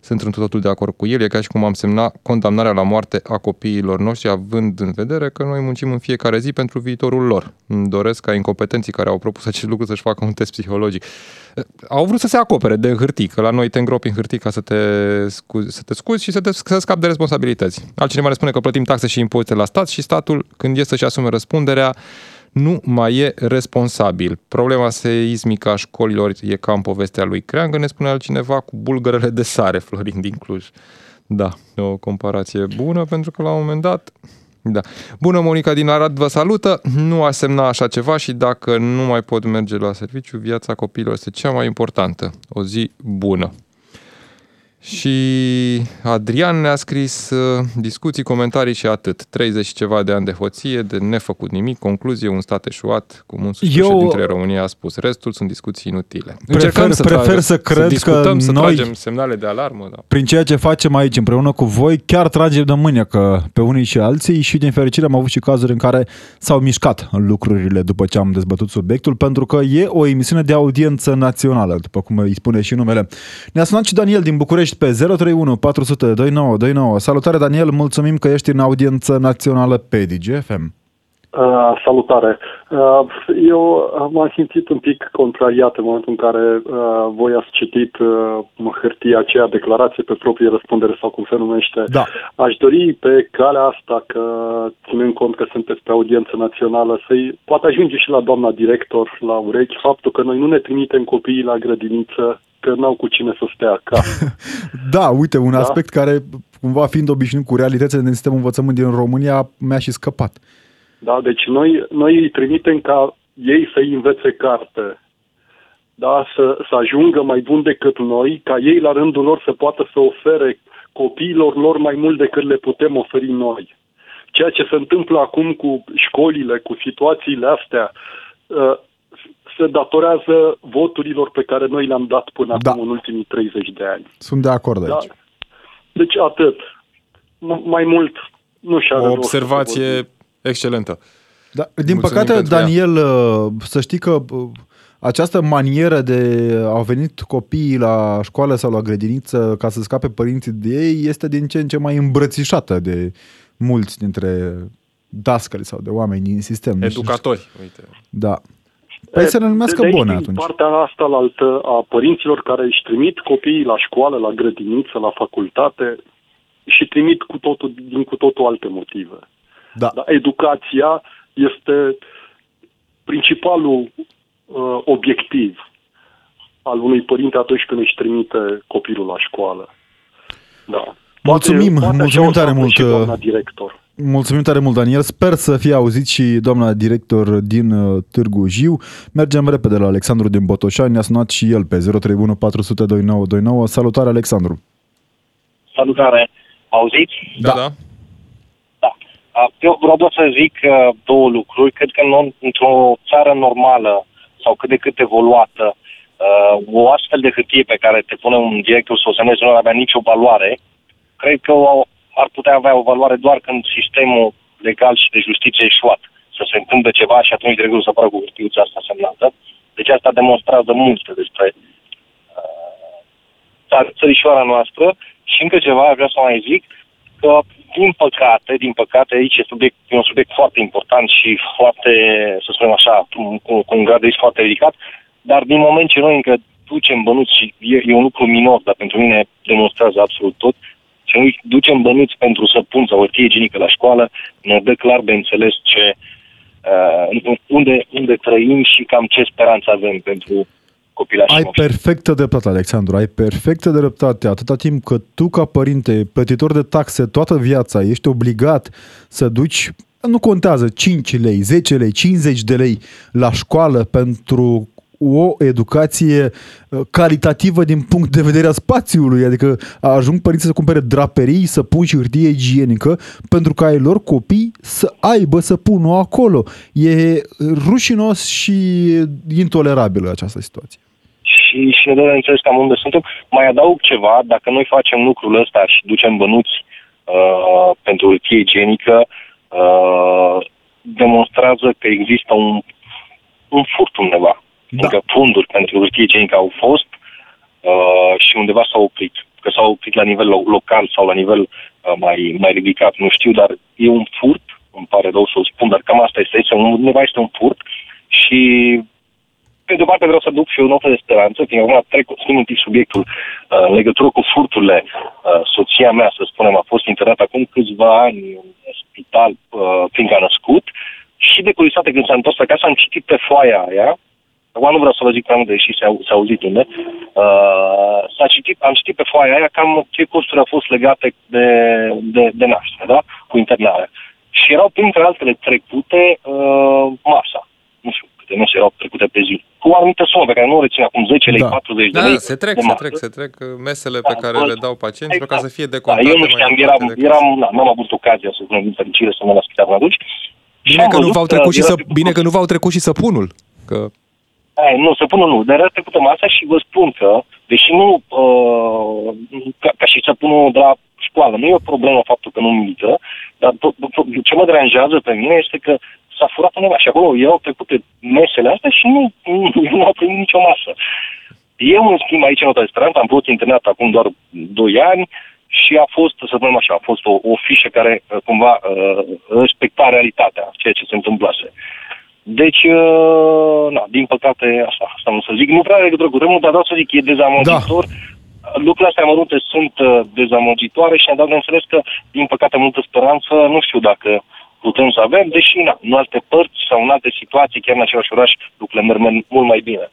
Sunt într totul de acord cu el. E ca și cum am semna condamnarea la moarte a copiilor noștri, având în vedere că noi muncim în fiecare zi pentru viitorul lor. Îmi doresc ca incompetenții care au propus acest lucru să-și facă un test psihologic. Au vrut să se acopere de hârtii, că la noi te îngropi în hârtii ca să te scuzi, să te scuzi și să, te, să scapi de responsabilități. Altcineva ne spune că plătim taxe și impozite la stat și statul, când e să-și asume răspunderea, nu mai e responsabil. Problema seismică a școlilor e ca în povestea lui Creangă, ne spune altcineva, cu bulgărele de sare, Florin din Cluj. Da, e o comparație bună, pentru că la un moment dat da. Bună, Monica din Arad vă salută. Nu a semna așa ceva și dacă nu mai pot merge la serviciu, viața copiilor este cea mai importantă. O zi bună. Și Adrian ne-a scris uh, discuții, comentarii și atât. 30 și ceva de ani de hoție, de nefăcut nimic, concluzie, un stat eșuat, cum un Eu- președintele României a spus. Restul sunt discuții inutile. Prefer- prefer să cred că discutăm, să noi- tragem semnale de alarmă. Da. Prin ceea ce facem aici împreună cu voi, chiar tragem de mânecă pe unii și alții și din fericire am avut și cazuri în care s-au mișcat lucrurile după ce am dezbătut subiectul, pentru că e o emisiune de audiență națională, după cum îi spune și numele. Ne-a sunat și Daniel din București pe 031 400 2929. Salutare Daniel, mulțumim că ești în audiență națională pe DGFM. Uh, salutare. Uh, eu m-am simțit un pic contrariat în momentul în care uh, voi ați citit uh, hârtia aceea, declarație pe proprie răspundere sau cum se numește. Da. Aș dori pe calea asta, că ținând cont că sunteți pe audiență națională, să-i poate ajunge și la doamna director la urechi faptul că noi nu ne trimitem copiii la grădiniță că n-au cu cine să stea acasă. Da, uite, un Da. aspect care, cumva fiind obișnuit cu realitățile din sistemul învățământ din România, mi-a și scăpat. Da, deci noi, noi îi trimitem ca ei să învețe carte. Da, să, să ajungă mai bun decât noi, ca ei la rândul lor să poată să ofere copiilor lor mai mult decât le putem oferi noi. Ceea ce se întâmplă acum cu școlile, cu situațiile astea, uh, se datorează voturilor pe care noi le-am dat până Da. acum în ultimii 30 de ani. Sunt de acord Da? aici. Deci atât. M- mai mult nu și-are O rost să vorbim. observație excelentă. Da, din Mulțumim păcate, pentru ea. Daniel, uh, să știi că uh, această manieră de au venit copiii la școală sau la grădiniță ca să scape părinții de ei este din ce în ce mai îmbrățișată de mulți dintre dascăli sau de oameni din sistem. Nu știu- Educatori, uite. Da. Păi să ne numească de aici, bune din atunci. partea asta la altă a părinților care își trimit copiii la școală, la grădiniță, la facultate și trimit cu totul, din cu totul alte motive. Da. Dar educația este principalul uh, obiectiv al unui părinte atunci când își trimite copilul la școală. Da. Mulțumim, Poate- poate mulțumim așa o tare doamnă mult, și uh, doamna director. Mulțumim tare mult, Daniel. Sper să fie auzit și doamna director din uh, Târgu Jiu. Mergem repede la Alexandru din Botoșani. Ne-a sunat și el pe 031 400 2929. Salutare, Alexandru. Salutare! Auziți? Da, da. Da. A, Eu vreau doar să zic uh, două lucruri. Cred că în, într-o țară normală sau cât de cât evoluată, uh, o astfel de hârtie pe care te pune un director să o semnezi nu ar avea nicio valoare. Cred că o, ar putea avea o valoare doar când sistemul legal și de justiție e eșuat. Să se întâmple ceva și atunci directorul să apară cu hârtiuța asta semnată. Deci asta demonstrează multe despre țar- țărișoara noastră și încă ceva vreau să mai zic că din păcate, din păcate aici e, subiect, e un subiect foarte important și foarte, să spunem așa, cu, cu, cu un grad de risc foarte ridicat, dar din moment ce noi încă ducem bănuți și e, e un lucru minor, dar pentru mine demonstrează absolut tot, și noi ducem bănuți pentru săpun sau hârtie igienică la școală, ne dă clar de înțeles ce, uh, unde, unde trăim și cam ce speranță avem pentru copilașii Ai noștri. perfectă dreptate, Alexandru, ai perfectă dreptate. Atâta timp cât tu, ca părinte, plătitor de taxe toată viața, ești obligat să duci, nu contează, 5 lei, 10 lei, 50 de lei la școală pentru o educație uh, calitativă din punct de vedere a spațiului, adică ajung părinții să cumpere draperii, să pun și hârtie igienică pentru ca ai lor copii să aibă să pună acolo. E rușinos și intolerabilă această situație. Și, și ne dă de înțeles cam unde suntem. Mai adaug ceva, dacă noi facem lucrul ăsta și ducem bănuți uh, pentru hârtie igienică, uh, demonstrează că există un, un furt undeva. Da. Adică funduri pentru hârtie igienică au fost uh, și undeva s-au oprit. Că s-au oprit la nivel lo- local sau la nivel uh, mai, mai ridicat, nu știu, dar e un furt, îmi pare rău să-l spun, dar cam asta este, este un, undeva este un furt și pe de o parte vreau să duc și o notă de speranță, fiindcă acum trec, schimb un pic subiectul uh, în legătură cu furturile. Uh, soția mea, să spunem, a fost internată acum câțiva ani în spital, uh, fiindcă a născut, și de curiozitate când s-a întors acasă am citit pe foaia aia, acum nu vreau să vă zic prea mult, deși s-a, s-a auzit unde, uh, s-a citit, am citit pe foaia aia cam ce costuri au fost legate de, de, de naștere, da? cu internarea. Și erau printre altele trecute uh, masa. Nu știu câte mese erau trecute pe zi. Cu o anumită sumă pe care nu o rețin acum, 10 lei, Da. 40 de Da, lei. se trec, de se masă. trec, se trec uh, mesele Da, pe care bă, le dau pacienților ca să fie Da, decontate eu nu mai știam, departe eram, de casă. eram na, n-am avut ocazia să spunem din fericire să mă la spital atunci. Și Bine am că, nu văzut v-au trecut și era să, trecut- bine că nu v-au trecut și săpunul. Că Ai, nu, să pună nu, dar era trecută masa și vă spun că, deși nu, uh, ca, ca și să pună de la școală, nu e o problemă faptul că nu milită, dar to- to- ce mă deranjează pe mine este că s-a furat undeva și acolo erau trecute mesele astea și nu, nu, nu au primit nicio masă. Eu, în schimb, aici în Nota Speranță, am fost internat acum doar 2 ani și a fost, să spunem așa, a fost o, o fișă care uh, cumva uh, respecta realitatea, ceea ce se întâmplase. Deci, uh, na, din păcate, asta, asta nu să zic. Nu prea are legătură cu rămul, dar vreau să zic, e dezamăgitor. Da. Lucrurile astea mărunte sunt uh, dezamăgitoare și am dat de înțeles că, din păcate, multă speranță, nu știu dacă putem să avem, deși na, în alte părți sau în alte situații, chiar în același oraș, lucrurile merg merg mult mai bine.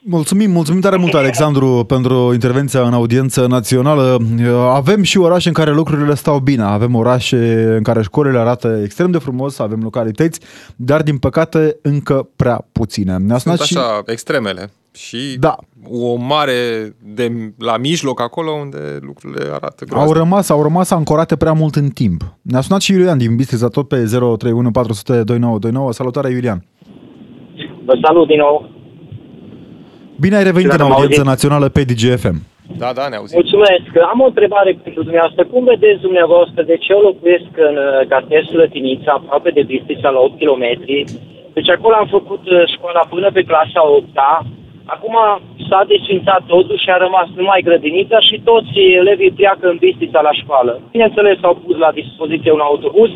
Mulțumim, mulțumim tare mult, Alexandru, pentru intervenția în audiență națională. Avem și orașe în care lucrurile stau bine, avem orașe în care școlile arată extrem de frumos, avem localități, dar din păcate încă prea puține. Ne-a sunt sunat și... așa extremele. Și Da. o mare de la mijloc acolo unde lucrurile arată Au groaznic. rămas, au rămas ancorate prea mult în timp. Ne-a sunat și Iulian din Bistrița, tot pe 031 400 2929. Salutare, Iulian! Vă salut din nou. Bine ai revenit Dacă în mă audiență auziți? națională pe DGFM. Da, da, ne auzim. Mulțumesc. Am o întrebare pentru dumneavoastră. Cum vedeți dumneavoastră? Deci eu locuiesc în uh, cartierul Lătinița, aproape de Bistrița, la 8 km. Deci acolo am făcut uh, școala până pe clasa 8 -a. Acum s-a desfințat totul și a rămas numai grădinița și toți elevii pleacă în Bistrița la școală. Bineînțeles, au pus la dispoziție un autobuz,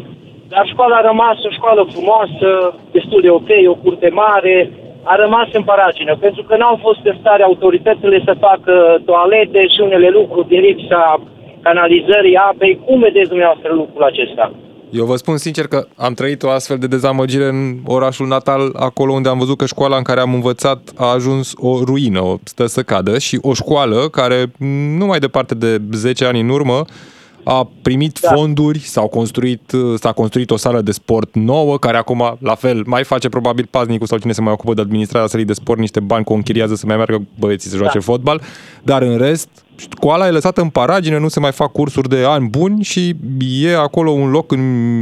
dar școala a rămas o școală frumoasă, destul de ok, o curte mare, a rămas în paragină, pentru că n-au fost în stare autoritățile să facă toalete și unele lucruri din lipsa canalizării apei. Cum vedeți dumneavoastră lucrul acesta? Eu vă spun sincer că am trăit o astfel de dezamăgire în orașul natal, acolo unde am văzut că școala în care am învățat a ajuns o ruină, o stă să cadă și o școală care nu mai departe de 10 ani în urmă a primit da. fonduri, s-au construit, s-a construit o sală de sport nouă, care acum, la fel, mai face probabil paznicul sau cine se mai ocupă de administrarea sălii de sport, niște bani cu o închiriază să mai meargă băieții să joace da. fotbal, dar în rest, școala e lăsată în paragine, nu se mai fac cursuri de ani buni și e acolo un loc în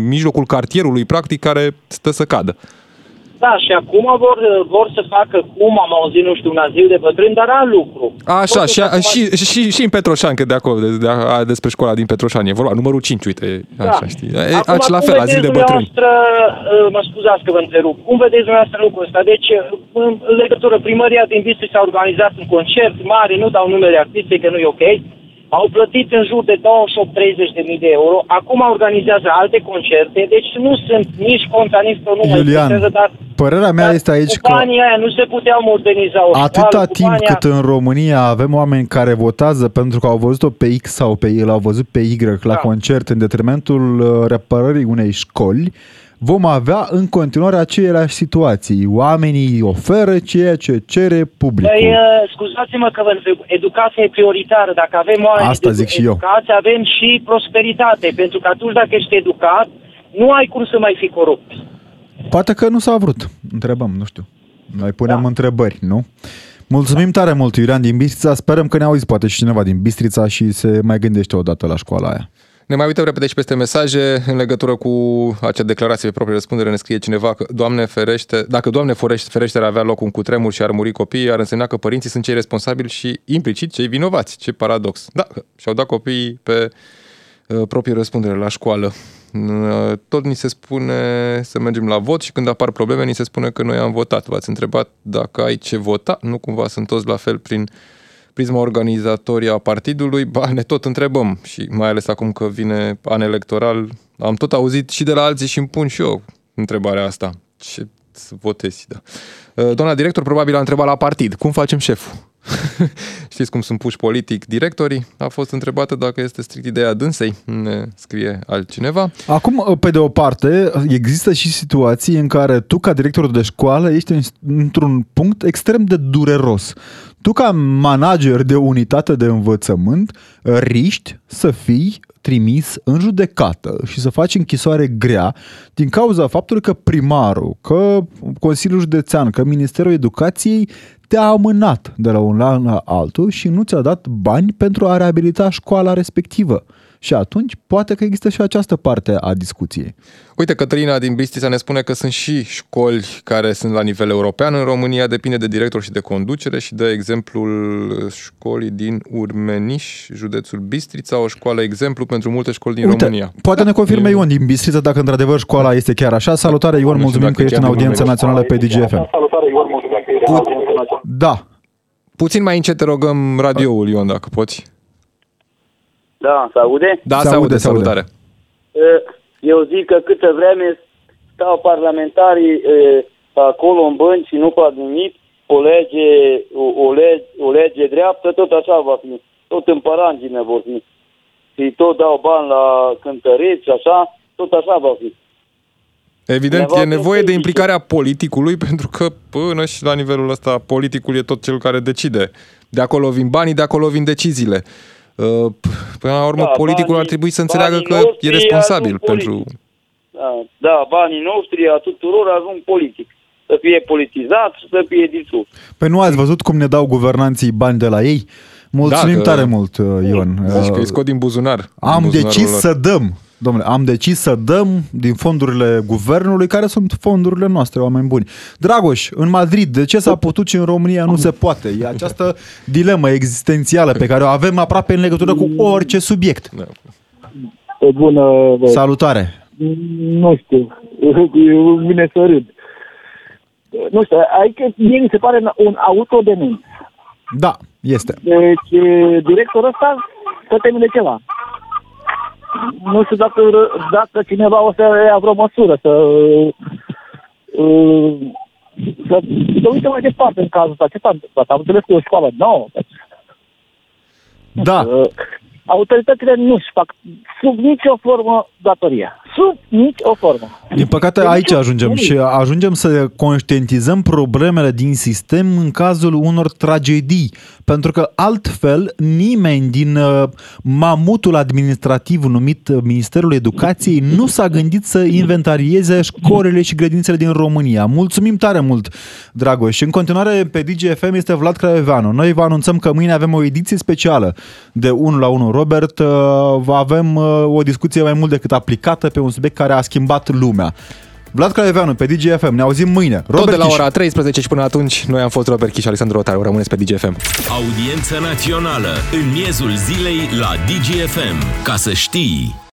mijlocul cartierului, practic, care stă să cadă. Da, și acum vor, vor să facă, cum am auzit, nu știu, un azil de bătrâni, dar alt lucru. Așa, și, acum... și, și, și în Petroșan, că de acolo, de, de, de, despre școala din Petroșan, e vorba, numărul 5, uite, da. așa, știi. Acum, Aci, la fel, azil de bătrâni. Uh, mă scuzați că vă întrerup, cum vedeți dumneavoastră lucrul ăsta? Deci, în legătură, primăria din Bistri s-a organizat un concert mare, nu dau numele artistei, că nu e ok, au plătit în jur de 28-30 de mii de euro, acum organizează alte concerte, deci nu sunt nici contra, nici nu mai Iulian, dar, părerea mea dar este aici cu banii că aia nu se puteau moderniza o Atâta școală, timp cât în România avem oameni care votează pentru că au văzut-o pe X sau pe Y, l-au văzut pe Y la da. concert în detrimentul uh, reparării unei școli, vom avea în continuare aceleași situații. Oamenii oferă ceea ce cere publicul. Păi, uh, scuzați-mă că vă întreb, educația e prioritară. Dacă avem oameni Asta zic și educație, eu. avem și prosperitate. Pentru că atunci dacă ești educat, nu ai cum să mai fii corupt. Poate că nu s-a vrut. Întrebăm, nu știu. Noi punem da. întrebări, nu? Mulțumim tare mult, Iulian din Bistrița. Sperăm că ne auzi poate și cineva din Bistrița și se mai gândește odată la școala aia. Ne mai uităm repede și peste mesaje în legătură cu acea declarație pe proprie răspundere. Ne scrie cineva că, Doamne ferește, dacă Doamne ferește, ferește ar avea loc un cutremur și ar muri copiii, ar însemna că părinții sunt cei responsabili și implicit cei vinovați. Ce paradox. Da, și-au dat copiii pe uh, proprie răspundere la școală. Uh, tot ni se spune să mergem la vot și când apar probleme ni se spune că noi am votat. V-ați întrebat dacă ai ce vota? Nu cumva sunt toți la fel prin prisma organizatorie a partidului, ba, ne tot întrebăm și mai ales acum că vine an electoral, am tot auzit și de la alții și îmi pun și eu întrebarea asta. Ce să votezi, da. Uh, doamna director probabil a întrebat la partid, cum facem șeful? Știți cum sunt puși politic directorii? A fost întrebată dacă este strict ideea dânsei, ne scrie altcineva. Acum, pe de o parte, există și situații în care tu, ca director de școală, ești într-un punct extrem de dureros. Tu, ca manager de unitate de învățământ, riști să fii trimis în judecată și să faci închisoare grea din cauza faptului că primarul, că Consiliul Județean, că Ministerul Educației te-a amânat de la un an la altul și nu ți-a dat bani pentru a reabilita școala respectivă. Și atunci poate că există și această parte a discuției. Uite, Cătălina din Bistrița ne spune că sunt și școli care sunt la nivel european în România, depinde de director și de conducere și de exemplul școlii din Urmeniș, județul Bistrița, o școală exemplu pentru multe școli din Uite, România. Poate ne confirme Ion din Bistrița dacă într-adevăr școala este chiar așa. Salutare Ion, mulțumim că ești în audiență națională pe DGFM. Salutare Ion, mulțumim că ești în audiență națională. Da. Puțin mai încet te rogăm radioul, Ion, dacă poți. Da, se aude? Da, se, se aude, salutare. Eu zic că câtă vreme stau parlamentarii acolo în bănci și nu fac nimic, o lege, o, o, lege, o lege dreaptă, tot așa va fi. Tot în parangină vor fi. Și tot dau bani la cântăreți și așa, tot așa va fi. Evident, e nevoie de implicarea politicului, pentru că până și la nivelul ăsta politicul e tot cel care decide. De acolo vin banii, de acolo vin deciziile. Uh, până la urmă, da, politicul banii, ar trebui să înțeleagă că e responsabil pentru... Da, da, banii noștri a tuturor ajung politic. Să fie politizat și să fie distrus. Păi nu ați văzut cum ne dau guvernanții bani de la ei? Mulțumim da, că... tare mult, uh, Ion. Deci că îi scot din buzunar. Am decis lor. să dăm Domnule, am decis să dăm din fondurile guvernului, care sunt fondurile noastre, oameni buni. Dragoș, în Madrid, de ce s-a putut și în România nu se poate? E această dilemă existențială pe care o avem aproape în legătură cu orice subiect. Da. Bună! Salutare! Nu știu, vine să râd. Nu știu, aici mie mi se pare un autodenunț. Da, este. Deci directorul ăsta să termine ceva nu știu dacă, dacă cineva o să ia vreo măsură să, uh, să, să uite mai departe în cazul ăsta. Ce s-a întâmplat? Am înțeles că e o școală nouă. Da. autoritățile nu-și fac sub nicio formă datoria. Sub nici o formă. Din păcate aici ajungem și ajungem să conștientizăm problemele din sistem în cazul unor tragedii, pentru că altfel nimeni din uh, mamutul administrativ numit uh, Ministerul Educației nu s-a gândit să inventarieze școlile și grădinițele din România. Mulțumim tare mult, Dragoș. Și în continuare pe DGFM este Vlad Craioveanu. Noi vă anunțăm că mâine avem o ediție specială de 1 la 1 Robert. Uh, avem o discuție mai mult decât aplicată pe un subiect care a schimbat lumea. Vlad Craioveanu pe DGFM. Ne auzim mâine. Robert Tot de la Chiș. ora 13 și până atunci, noi am fost Robert Chiș și Alexandru Rotaru. Rămâneți pe DGFM. Audiență națională în miezul zilei la DGFM. Ca să știi...